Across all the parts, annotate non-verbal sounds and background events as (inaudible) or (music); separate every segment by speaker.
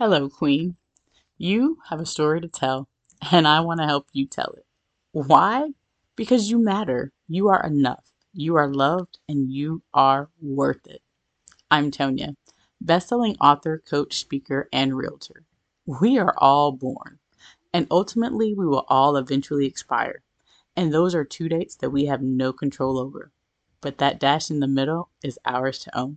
Speaker 1: Hello, Queen. You have a story to tell, and I want to help you tell it. Why? Because you matter. You are enough. You are loved, and you are worth it. I'm Tonia, bestselling author, coach, speaker, and realtor. We are all born, and ultimately, we will all eventually expire. And those are two dates that we have no control over. But that dash in the middle is ours to own.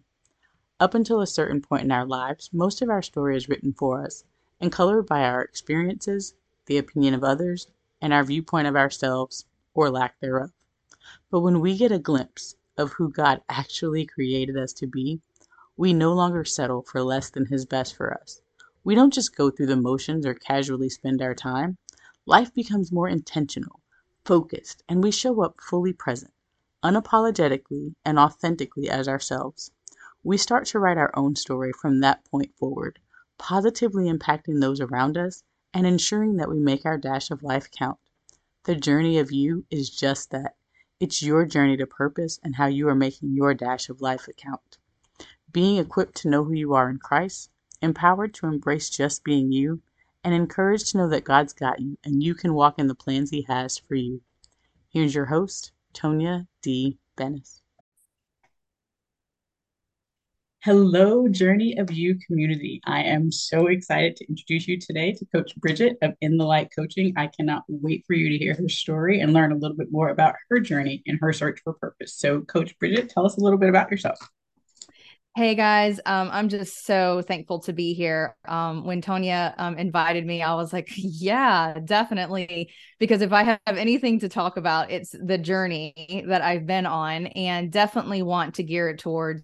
Speaker 1: Up until a certain point in our lives, most of our story is written for us and colored by our experiences, the opinion of others, and our viewpoint of ourselves, or lack thereof. But when we get a glimpse of who God actually created us to be, we no longer settle for less than His best for us. We don't just go through the motions or casually spend our time. Life becomes more intentional, focused, and we show up fully present, unapologetically and authentically as ourselves. We start to write our own story from that point forward, positively impacting those around us and ensuring that we make our dash of life count. The journey of you is just that. It's your journey to purpose and how you are making your dash of life count. Being equipped to know who you are in Christ, empowered to embrace just being you, and encouraged to know that God's got you and you can walk in the plans He has for you. Here's your host, Tonia D. Benas. Hello, Journey of You community. I am so excited to introduce you today to Coach Bridget of In the Light Coaching. I cannot wait for you to hear her story and learn a little bit more about her journey and her search for purpose. So, Coach Bridget, tell us a little bit about yourself.
Speaker 2: Hey guys, um, I'm just so thankful to be here. Um, when Tonia um, invited me, I was like, (laughs) yeah, definitely. Because if I have anything to talk about, it's the journey that I've been on and definitely want to gear it towards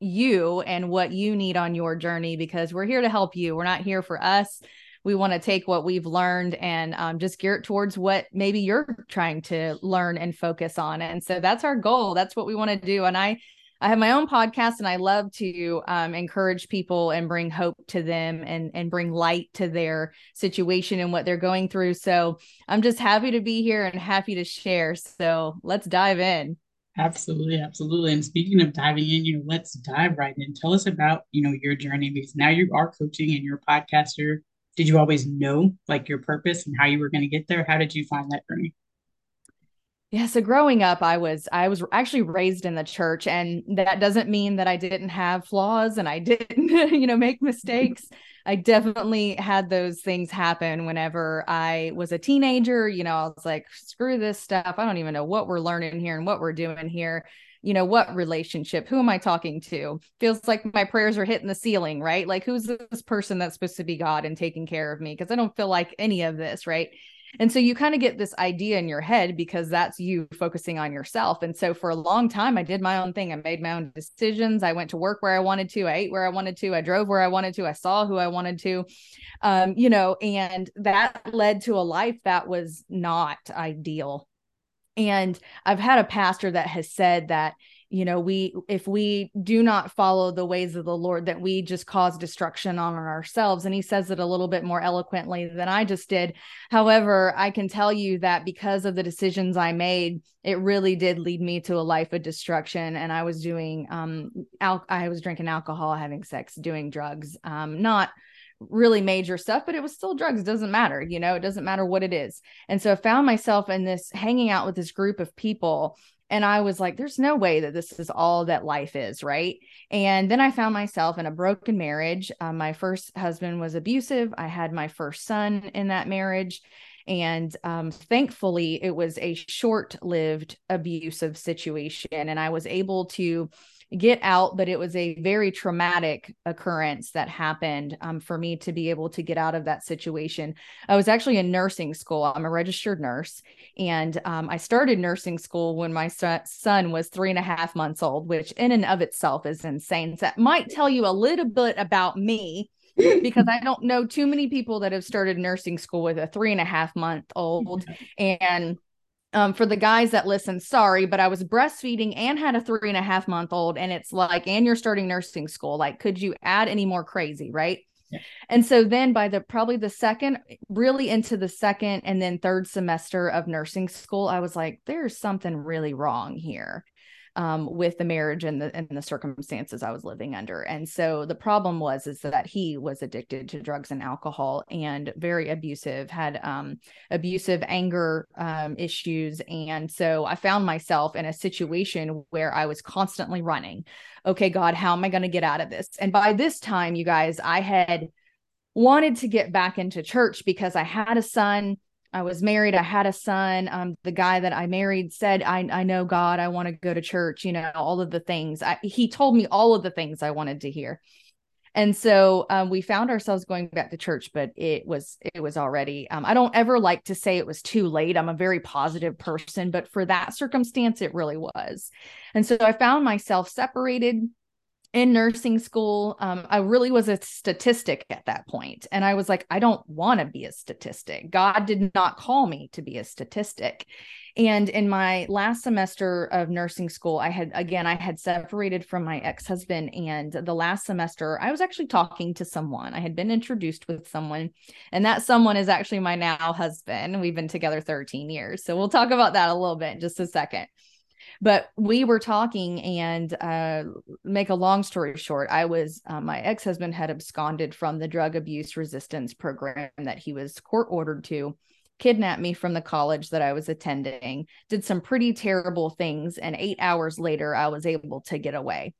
Speaker 2: you and what you need on your journey because we're here to help you. We're not here for us. We want to take what we've learned and um, just gear it towards what maybe you're trying to learn and focus on. And so that's our goal. That's what we want to do. And I, I have my own podcast and I love to um, encourage people and bring hope to them and and bring light to their situation and what they're going through. So I'm just happy to be here and happy to share. So let's dive in.
Speaker 1: Absolutely, absolutely. And speaking of diving in, you know, let's dive right in. Tell us about, you know, your journey because now you are coaching and you're a podcaster. Did you always know like your purpose and how you were going to get there? How did you find that journey?
Speaker 2: Yeah, so growing up I was I was actually raised in the church and that doesn't mean that I didn't have flaws and I (laughs) didn't you know make mistakes. I definitely had those things happen whenever I was a teenager. You know, I was like, screw this stuff. I don't even know what we're learning here and what we're doing here. You know, what relationship? Who am I talking to? Feels like my prayers are hitting the ceiling, right? Like, who's this person that's supposed to be God and taking care of me? Because I don't feel like any of this, right? And so you kind of get this idea in your head because that's you focusing on yourself. And so for a long time, I did my own thing. I made my own decisions. I went to work where I wanted to. I ate where I wanted to. I drove where I wanted to. I saw who I wanted to. Um, you know, and that led to a life that was not ideal. And I've had a pastor that has said that you know we if we do not follow the ways of the lord that we just cause destruction on ourselves and he says it a little bit more eloquently than i just did however i can tell you that because of the decisions i made it really did lead me to a life of destruction and i was doing um al- i was drinking alcohol having sex doing drugs um not really major stuff, but it was still drugs. It doesn't matter, you know, it doesn't matter what it is. And so I found myself in this hanging out with this group of people and I was like, there's no way that this is all that life is, right? And then I found myself in a broken marriage. Um, my first husband was abusive. I had my first son in that marriage. And um, thankfully, it was a short lived abusive situation. And I was able to get out, but it was a very traumatic occurrence that happened um, for me to be able to get out of that situation. I was actually in nursing school. I'm a registered nurse, and um, I started nursing school when my son was three and a half months old, which in and of itself is insane. So that might tell you a little bit about me because I don't know too many people that have started nursing school with a three and a half month old. (laughs) And um, for the guys that listen, sorry, but I was breastfeeding and had a three and a half month old. And it's like, and you're starting nursing school. Like, could you add any more crazy? Right. Yeah. And so then by the probably the second, really into the second and then third semester of nursing school, I was like, there's something really wrong here um, with the marriage and the and the circumstances I was living under. And so the problem was is that he was addicted to drugs and alcohol and very abusive, had um, abusive anger um, issues, and so I found myself in a situation where I was constantly running. Okay, God, how am I going to get out of this? And by this time, you guys, I had wanted to get back into church because I had a son I was married. I had a son. Um, the guy that I married said, I, I know God. I want to go to church, you know, all of the things. I, he told me all of the things I wanted to hear. And so um, we found ourselves going back to church, but it was it was already. Um, I don't ever like to say it was too late. I'm a very positive person, but for that circumstance, it really was. And so I found myself separated in nursing school um, i really was a statistic at that point and i was like i don't want to be a statistic. God did not call me to be a statistic. And in my last semester of nursing school i had again i had separated from my ex-husband and the last semester i was actually talking to someone. I had been introduced with someone and that someone is actually my now husband. We've been together 13 years so we'll talk about that a little bit in just a second but we were talking and uh, make a long story short i was uh, my ex-husband had absconded from the drug abuse resistance program that he was court ordered to kidnapped me from the college that i was attending did some pretty terrible things and eight hours later i was able to get away.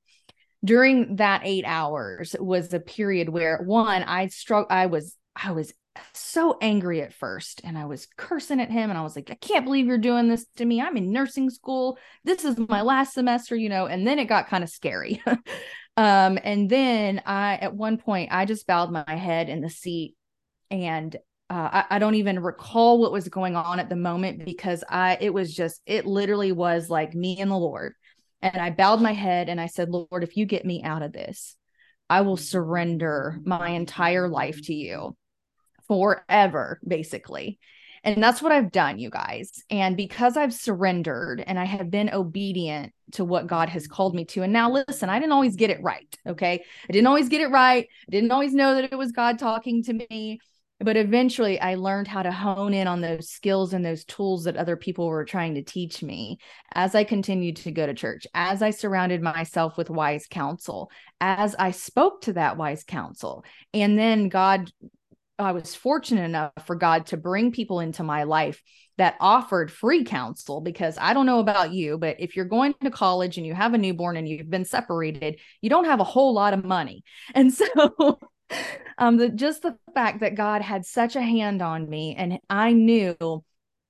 Speaker 2: During that eight hours was a period where one i struck i was i was so angry at first and I was cursing at him and I was like, I can't believe you're doing this to me. I'm in nursing school. This is my last semester, you know, and then it got kind of scary. (laughs) um, and then I, at one point, I just bowed my head in the seat and uh, I, I don't even recall what was going on at the moment because I, it was just, it literally was like me and the Lord. And I bowed my head and I said, Lord, if you get me out of this, I will surrender my entire life to you forever, basically. And that's what I've done, you guys. And because I've surrendered and I have been obedient to what God has called me to. And now, listen, I didn't always get it right. Okay. I didn't always get it right. I didn't always know that it was God talking to me. But eventually, I learned how to hone in on those skills and those tools that other people were trying to teach me as I continued to go to church, as I surrounded myself with wise counsel, as I spoke to that wise counsel. And then God I was fortunate enough for God to bring people into my life that offered free counsel because I don't know about you, but if you're going to college and you have a newborn and you've been separated, you don't have a whole lot of money. (laughs) And so um the just the fact that God had such a hand on me and I knew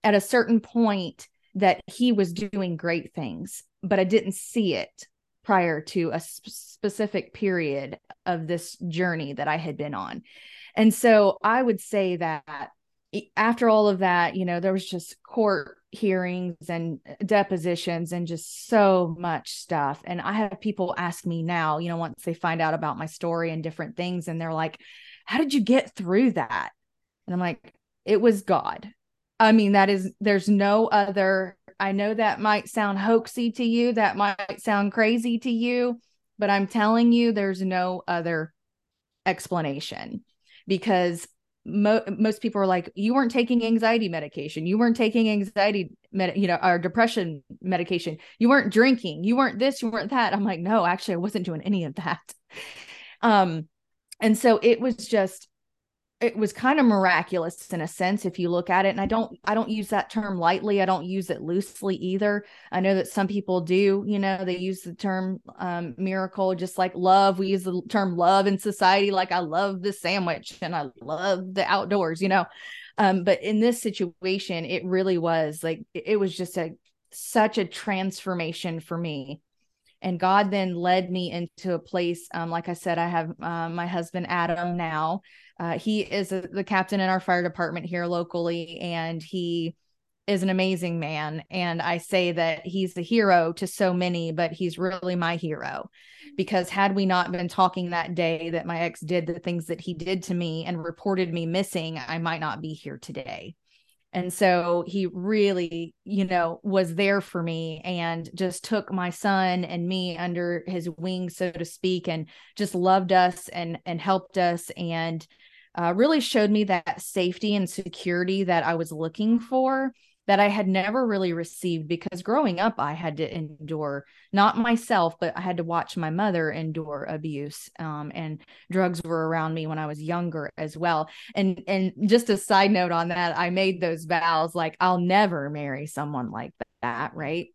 Speaker 2: at a certain point that he was doing great things, but I didn't see it prior to a sp- specific period of this journey that I had been on. And so I would say that after all of that, you know, there was just court hearings and uh, depositions and just so much stuff. And I have people ask me now, you know, once they find out about my story and different things, and they're like, How did you get through that? And I'm like, It was God. I mean, that is, there's no other. I know that might sound hoaxy to you, that might sound crazy to you, but I'm telling you, there's no other explanation because mo- most people are like you weren't taking anxiety medication. You weren't taking anxiety med- you know or depression medication. You weren't drinking. You weren't this you weren't that. I'm like no actually i wasn't doing any of that. Um and so it was just it was kind of miraculous in a sense if you look at it and i don't i don't use that term lightly i don't use it loosely either i know that some people do you know they use the term um, miracle just like love we use the term love in society like i love the sandwich and i love the outdoors you know um, but in this situation it really was like it was just a such a transformation for me and God then led me into a place. Um, like I said, I have uh, my husband Adam now. Uh, he is a, the captain in our fire department here locally, and he is an amazing man. And I say that he's the hero to so many, but he's really my hero because had we not been talking that day that my ex did the things that he did to me and reported me missing, I might not be here today. And so he really, you know, was there for me and just took my son and me under his wing, so to speak, and just loved us and and helped us and uh, really showed me that safety and security that I was looking for that I had never really received because growing up, I had to endure not myself, but I had to watch my mother endure abuse. Um, and drugs were around me when I was younger as well. And and just a side note on that, I made those vows like I'll never marry someone like that, right?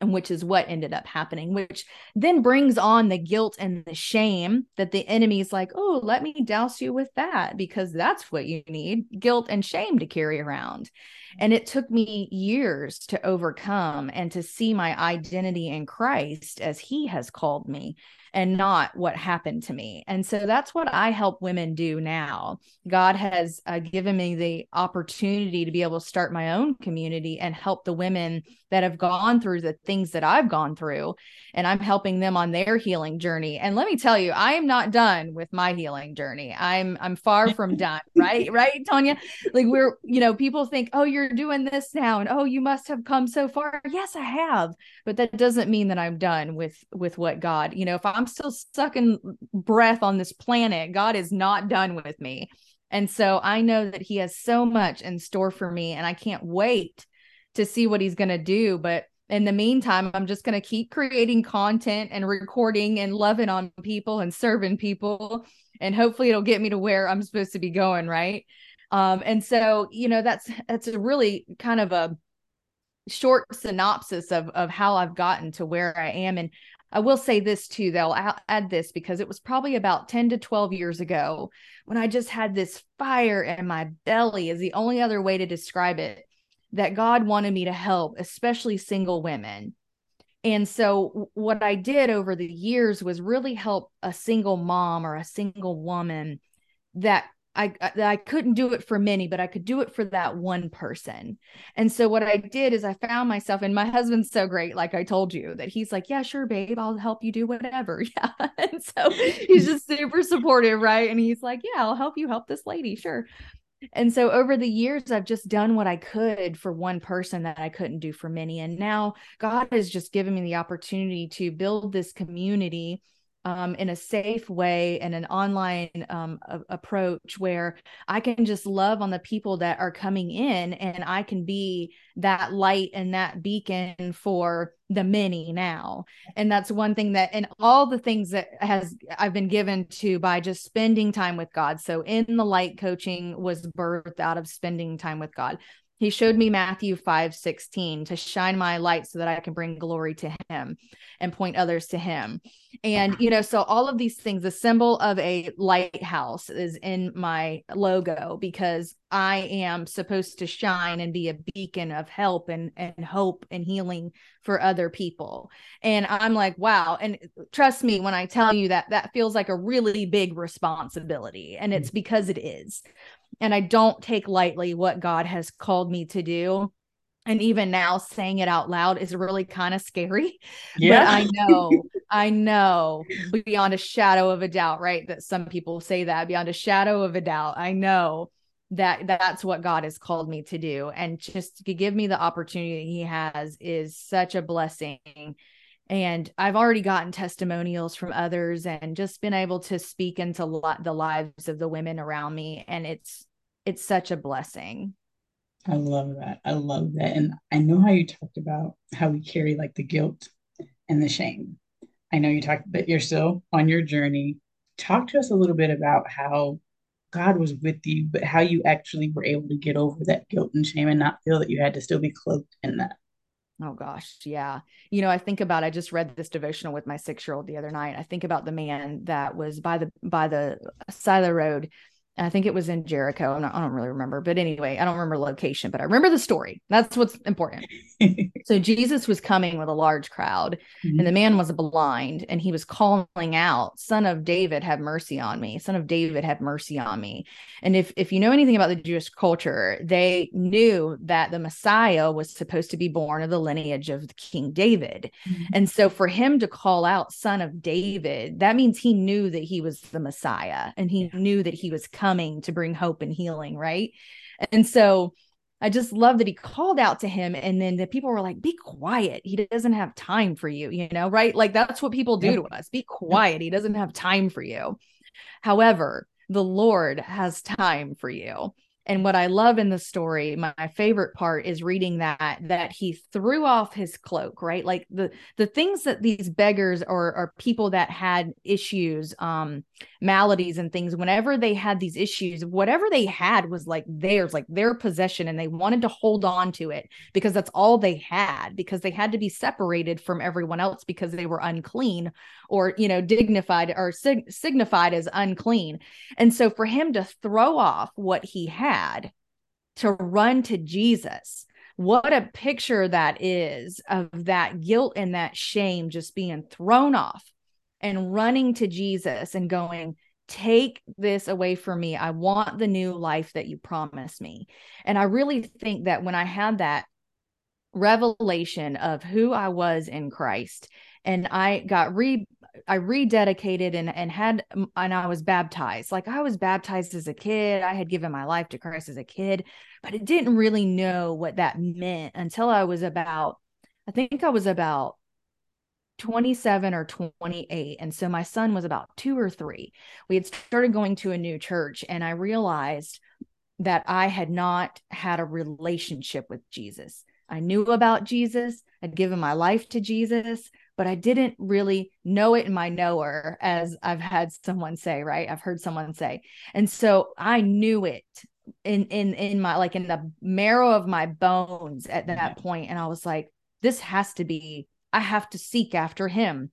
Speaker 2: And which is what ended up happening which then brings on the guilt and the shame that the enemy's like oh let me douse you with that because that's what you need guilt and shame to carry around and it took me years to overcome and to see my identity in Christ as he has called me and not what happened to me. And so that's what I help women do now. God has uh, given me the opportunity to be able to start my own community and help the women that have gone through the things that I've gone through. And I'm helping them on their healing journey. And let me tell you, I am not done with my healing journey. I'm I'm far from done, (laughs) right? Right, Tonia? Like we're, you know, people think, "Oh, you're doing this now." And, "Oh, you must have come so far." Yes, I have. But that doesn't mean that I'm done with with what God, you know, if I'm still sucking breath on this planet, God is not done with me. And so I know that he has so much in store for me and I can't wait to see what he's going to do. But in the meantime, I'm just going to keep creating content and recording and loving on people and serving people. And hopefully it'll get me to where I'm supposed to be going. Right. Um, and so, you know, that's, that's a really kind of a short synopsis of, of how I've gotten to where I am. And I will say this too, though. I'll add this because it was probably about 10 to 12 years ago when I just had this fire in my belly, is the only other way to describe it that God wanted me to help, especially single women. And so, what I did over the years was really help a single mom or a single woman that I, that I couldn't do it for many, but I could do it for that one person. And so what I did is I found myself, and my husband's so great, like I told you, that he's like, Yeah, sure, babe, I'll help you do whatever. (laughs) Yeah. And so he's just super supportive, right? And he's like, Yeah, I'll help you help this lady, sure. And so over the years, I've just done what I could for one person that I couldn't do for many. And now God has just given me the opportunity to build this community um, in a safe way and an online um, a- approach where I can just love on the people that are coming in and I can be that light and that beacon for the many now. And that's one thing that, and all the things that has I've been given to by just spending time with God. So in the light coaching was birthed out of spending time with God he showed me Matthew 5 16 to shine my light so that I can bring glory to him and point others to him. And, you know, so all of these things, the symbol of a lighthouse is in my logo because I am supposed to shine and be a beacon of help and, and hope and healing for other people. And I'm like, wow. And trust me when I tell you that that feels like a really big responsibility. And it's mm-hmm. because it is and I don't take lightly what God has called me to do. And even now saying it out loud is really kind of scary. (laughs) Yeah. But I know, I know beyond a shadow of a doubt, right? That some people say that beyond a shadow of a doubt. I know that that's what God has called me to do. And just to give me the opportunity he has is such a blessing. And I've already gotten testimonials from others and just been able to speak into the lives of the women around me. And it's it's such a blessing.
Speaker 1: I love that. I love that. And I know how you talked about how we carry like the guilt and the shame. I know you talked, but you're still on your journey. Talk to us a little bit about how God was with you, but how you actually were able to get over that guilt and shame and not feel that you had to still be cloaked in that.
Speaker 2: Oh gosh, yeah. You know, I think about I just read this devotional with my 6-year-old the other night. I think about the man that was by the by the side of the road I think it was in Jericho. Not, i don't really remember, but anyway, I don't remember location, but I remember the story. That's what's important. (laughs) so Jesus was coming with a large crowd, mm-hmm. and the man was blind, and he was calling out, "Son of David, have mercy on me! Son of David, have mercy on me!" And if if you know anything about the Jewish culture, they knew that the Messiah was supposed to be born of the lineage of King David, mm-hmm. and so for him to call out "Son of David," that means he knew that he was the Messiah, and he knew that he was coming coming to bring hope and healing, right? And so I just love that he called out to him and then the people were like, be quiet. He doesn't have time for you, you know, right? Like that's what people do to us. Be quiet. He doesn't have time for you. However, the Lord has time for you. and what I love in the story, my, my, favorite part is reading that that he threw off his cloak, right? Like the the things that these beggars or or people that had issues, um, maladies and things, whenever they had these issues, whatever they had was like theirs, like their possession, and they wanted to hold on to it because that's all they had, because they had to be separated from everyone else because they were unclean or you know dignified or sig- signified as unclean. And so for him to throw off what he had had to run to Jesus. What a picture that is of that guilt and that shame just being thrown off and running to Jesus and going, Take this away from me. I want the new life that you promised me. And I really think that when I had that revelation of who I was in Christ and I got re I rededicated and and had and I was baptized. Like I was baptized as a kid. I had given my life to Christ as a kid, but I didn't really know what that meant until I was about I think I was about 27 or 28 and so my son was about 2 or 3. We had started going to a new church and I realized that I had not had a relationship with Jesus. I knew about Jesus. I'd given my life to Jesus, but I didn't really know it in my knower, as I've had someone say, right? I've heard someone say. And so I knew it in in in my like in the marrow of my bones at that mm-hmm. point. And I was like, this has to be, I have to seek after him.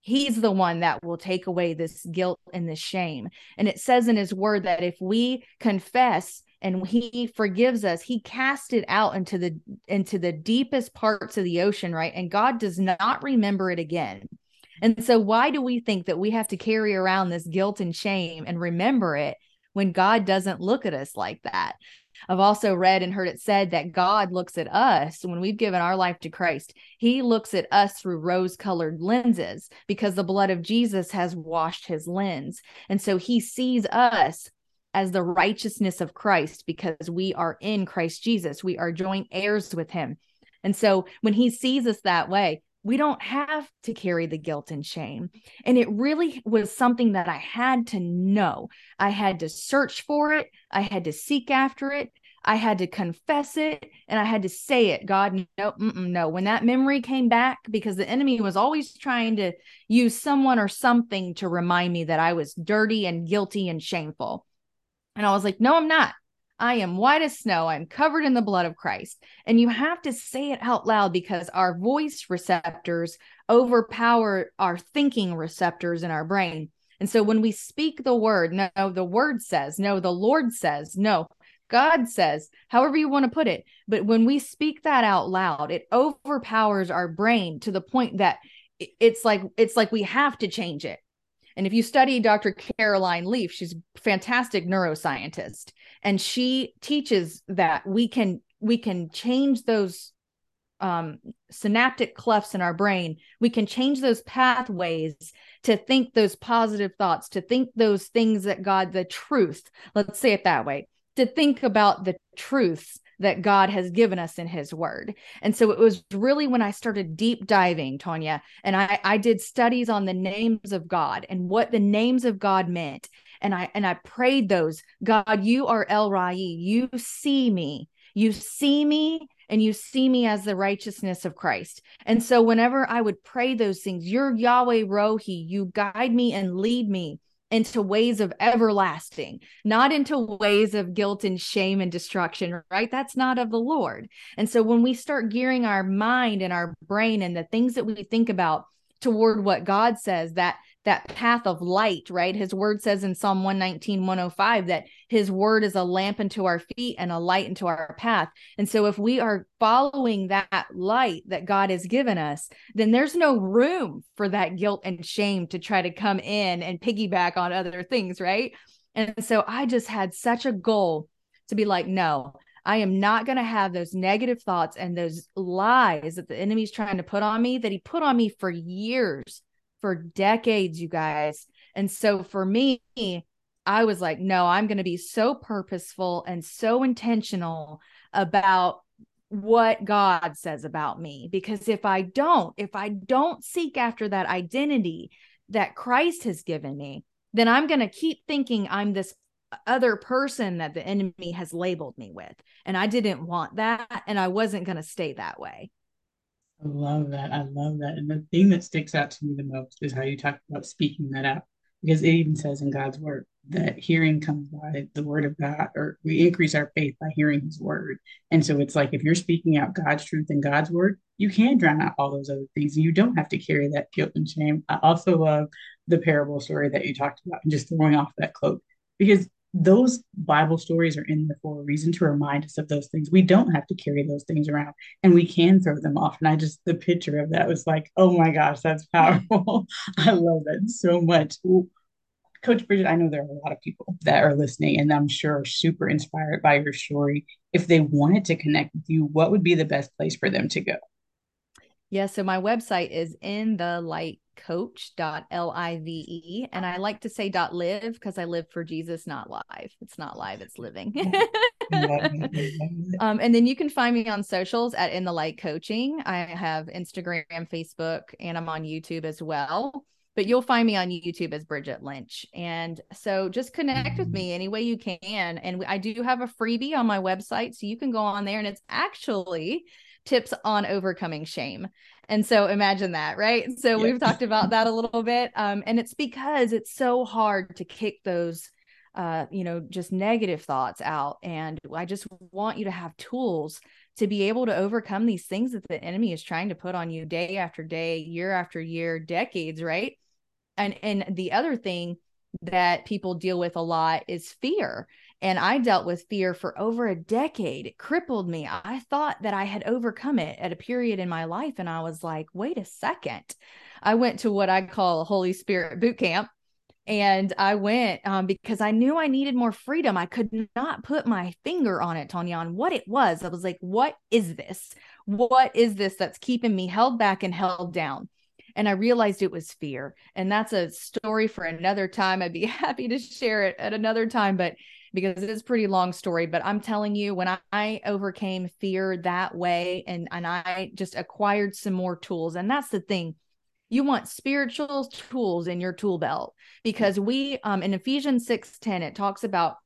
Speaker 2: He's the one that will take away this guilt and this shame. And it says in his word that if we confess and he forgives us he cast it out into the into the deepest parts of the ocean right and god does not remember it again and so why do we think that we have to carry around this guilt and shame and remember it when god doesn't look at us like that I've also read and heard it said that God looks at us when we've given our life to Christ. He looks at us through rose colored lenses because the blood of Jesus has washed his lens. And so he sees us as the righteousness of Christ because we are in Christ Jesus. We are joint heirs with him. And so when he sees us that way, we don't have to carry the guilt and shame. And it really was something that I had to know. I had to search for it, I had to seek after it. I had to confess it and I had to say it. God, no, no. When that memory came back, because the enemy was always trying to use someone or something to remind me that I was dirty and guilty and shameful. And I was like, no, I'm not. I am white as snow. I'm covered in the blood of Christ. And you have to say it out loud because our voice receptors overpower our thinking receptors in our brain. And so when we speak the word, no, the word says, no, the Lord says, no, God says, however you want to put it. But when we speak that out loud, it overpowers our brain to the point that it's like it's like we have to change it. And if you study Dr. Caroline Leaf, she's a fantastic neuroscientist and she teaches that we can we can change those um, synaptic clefts in our brain. We can change those pathways to think those positive thoughts, to think those things that God, the truth, let's say it that way, to think about the truths that God has given us in his word. And so it was really when I started deep diving, Tonia, and I, I did studies on the names of God and what the names of God meant. And I and I prayed those, God, you are El Roi. You see me. You see me and you see me as the righteousness of Christ. And so whenever I would pray those things, you're Yahweh Rohi, you guide me and lead me into ways of everlasting, not into ways of guilt and shame and destruction, right? That's not of the Lord. And so when we start gearing our mind and our brain and the things that we think about toward what God says, that that path of light, right? His word says in Psalm 119, 105 that his word is a lamp unto our feet and a light into our path. And so if we are following that light that God has given us, then there's no room for that guilt and shame to try to come in and piggyback on other things, right? And so I just had such a goal to be like, no, I am not going to have those negative thoughts and those lies that the enemy's trying to put on me that he put on me for years for decades, you guys. And so for me, I was like, no, I'm going to be so purposeful and so intentional about what God says about me. Because if I don't, if I don't seek after that identity that Christ has given me, then I'm going to keep thinking I'm this other person that the enemy has labeled me with. And I didn't want that. And I wasn't going to stay that way.
Speaker 1: I love that. I love that. And the thing that sticks out to me the most is how you talk about speaking that out. Because it even says in God's word that hearing comes by the word of God, or we increase our faith by hearing his word. And so it's like if you're speaking out God's truth and God's word, you can drown out all those other things. And you don't have to carry that guilt and shame. I also love the parable story that you talked about and just throwing off that cloak because those Bible stories are in there for a reason to remind us of those things. We don't have to carry those things around and we can throw them off. And I just, the picture of that was like, oh my gosh, that's (laughs) powerful. I love that so much. Coach Bridget, I know there are a lot of people that are listening and I'm sure super inspired by your story. If they wanted to connect with you, what would be the best place for them to go?
Speaker 2: Yeah, so my website is in the light coach.live. And I like to say dot live because I live for Jesus, not live. It's not live, it's living. (laughs) um, and then you can find me on socials at In the Light Coaching. I have Instagram, Facebook, and I'm on YouTube as well. But you'll find me on YouTube as Bridget Lynch. And so just connect with me any way you can. And I do have a freebie on my website. So you can go on there and it's actually tips on overcoming shame. And so imagine that, right? So yeah. we've talked about that a little bit. Um, and it's because it's so hard to kick those uh, you know, just negative thoughts out. And I just want you to have tools to be able to overcome these things that the enemy is trying to put on you day after day, year after year, decades, right? And and the other thing that people deal with a lot is fear. And I dealt with fear for over a decade. It crippled me. I thought that I had overcome it at a period in my life. And I was like, wait a second. I went to what I call a Holy Spirit boot camp. And I went um, because I knew I needed more freedom. I could not put my finger on it, Tonia, on what it was. I was like, what is this? What is this that's keeping me held back and held down? and I realized it was fear. And that's a story for another time. I'd be (laughs) happy to share it at another time, but because it's a pretty long story, but I'm telling you, when I, I overcame fear that way and, and I just acquired some more tools, and that's the thing. You want spiritual tools in your tool belt because we um in ephesians 6 10 it talks about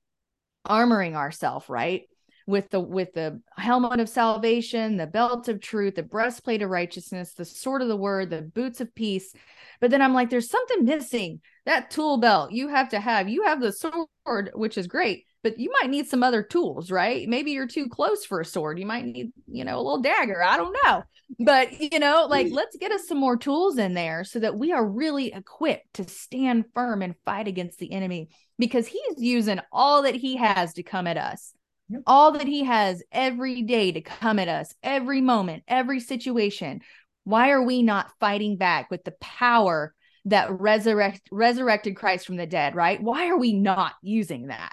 Speaker 2: armoring ourselves right with the with the helmet of salvation the belt of truth the breastplate of righteousness the sword of the word the boots of peace. But then i'm like there's something missing. That tool belt you have to have you have the sword which is great but you might need some other tools right? Maybe you're too close for a sword. You might need you know a little dagger. I don't know. But you know like let's get us some more tools in there so that we are really equipped to stand firm and fight against the enemy because he's using all that he has to come at us. All that he has every day to come at us every moment every situation. Why are we not fighting back with the power that resurrect resurrected Christ from the dead, right? Why are we not using that?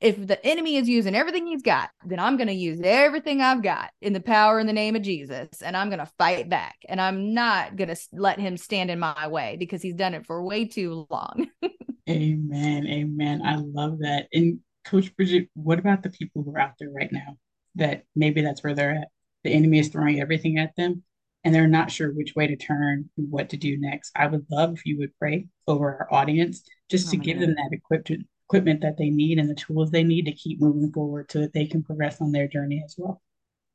Speaker 2: If the enemy is using everything he's got, then I'm going to use everything I've got in the power in the name of Jesus and I'm going to fight back. And I'm not going to let him stand in my way because he's done it for way too long. (laughs)
Speaker 1: amen. Amen. I love that. And Coach Bridget, what about the people who are out there right now that maybe that's where they're at? The enemy is throwing everything at them and they're not sure which way to turn what to do next. I would love if you would pray over our audience just oh to oh give God. them that equipment equipment that they need and the tools they need to keep moving forward so that they can progress on their journey as well.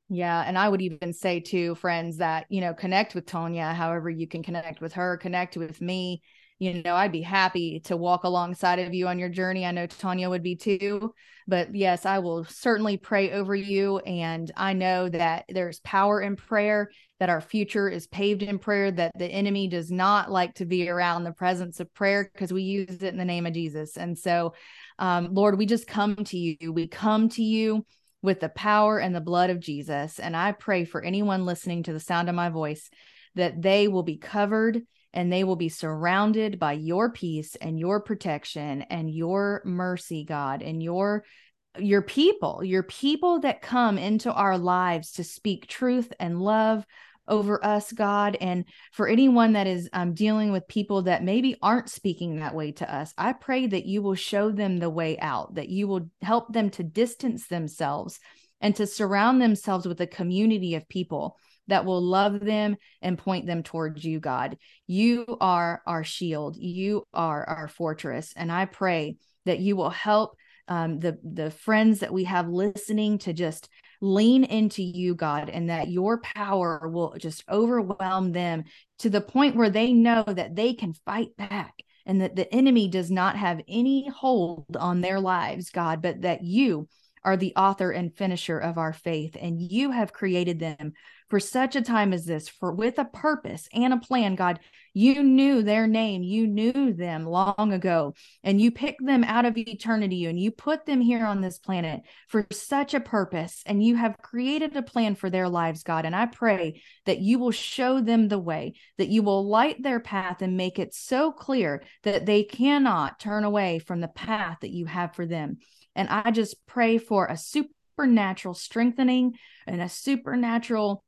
Speaker 2: Yeah. And I would even say to friends that, you know, connect with Tonia, however you can connect with her, connect with me you know, I'd be happy to walk alongside of you on your journey. I know Tonia would be too. But yes, I will certainly pray over you. And I know that there's power in prayer, that our future is paved in prayer, that the enemy does not like to be around the presence of prayer because we use it in the name of Jesus. And so, um, Lord, we just come to you. We come to you with the power and the blood of Jesus. And I pray for anyone listening to the sound of my voice that they will be covered and they will be surrounded by your peace and your protection and your mercy god and your your people your people that come into our lives to speak truth and love over us god and for anyone that is um, dealing with people that maybe aren't speaking that way to us i pray that you will show them the way out that you will help them to distance themselves and to surround themselves with a community of people that will love them and point them towards you, God. You are our shield, you are our fortress. And I pray that you will help um, the the friends that we have listening to just lean into you, God, and that your power will just overwhelm them to the point where they know that they can fight back and that the enemy does not have any hold on their lives, God, but that you are the author and finisher of our faith and you have created them for such a time as this for with a purpose and a plan god you knew their name. You knew them long ago and you picked them out of eternity and you put them here on this planet for such a purpose and you have created a plan for their lives god. And i pray that you will show them the way that you will light their path and make it so clear that they cannot turn away from the path that you have for them. And i just pray for a supernatural strengthening and a supernatural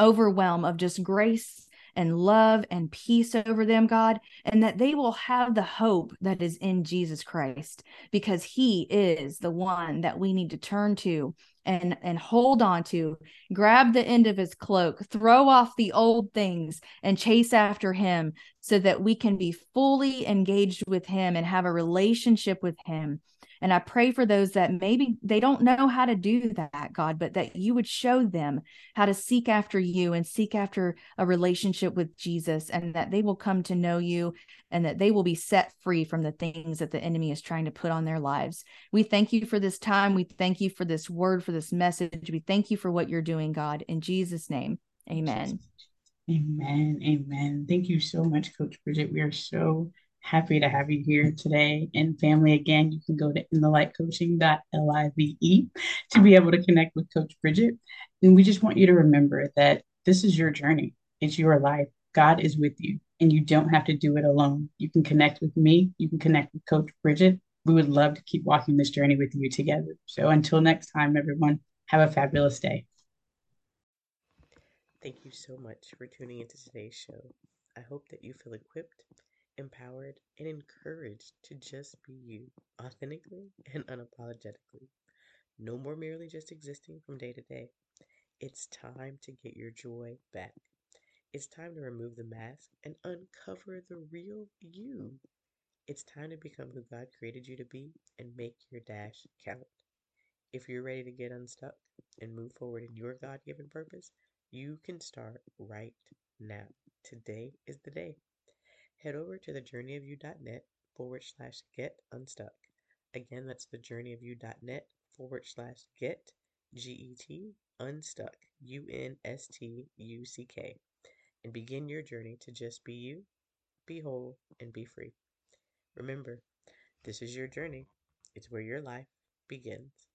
Speaker 2: overwhelm of just grace and love and peace over them, God, and that they will have the hope that is in Jesus Christ because he is the one that we need to turn to and and hold on to grab the end of his cloak throw off the old things and chase after him so that we can be fully engaged with him and have a relationship with him and I pray for those that maybe they don't know how to do that, God, but that you would show them how to seek after you and seek after a relationship with Jesus, and that they will come to know you and that they will be set free from the things that the enemy is trying to put on their lives. We thank you for this time. We thank you for this word, for this message. We thank you for what you're doing, God. In Jesus' name, amen.
Speaker 1: Amen. Amen. Thank you so much, Coach Bridget. We are so happy to have you here today. And family, again, you can go to inthelightcoaching.live to be able to connect with Coach Bridget. And we just want you to remember that this is your journey, it's your life. God is with you, and you don't have to do it alone. You can connect with me, you can connect with Coach Bridget. We would love to keep walking this journey with you together. So until next time, everyone, have a fabulous day.
Speaker 3: Thank you so much for tuning into today's show. I hope that you feel equipped empowered, and encouraged to just be you, authentically and unapologetically. No more merely just existing from day to day. It's time to get your joy back. It's time to remove the mask and uncover the real you. It's time to become who God created you to be and make your dash count. If you're ready to get unstuck and move forward in your God given purpose, you can start right now. Today is the day head over to thejourneyofyou.net forward slash get unstuck. Again, that's thejourneyofyou.net forward slash get G E T unstuck U N S T U C K and begin your journey to just be you, be whole, and be free. Remember, this is your journey, it's where your life begins.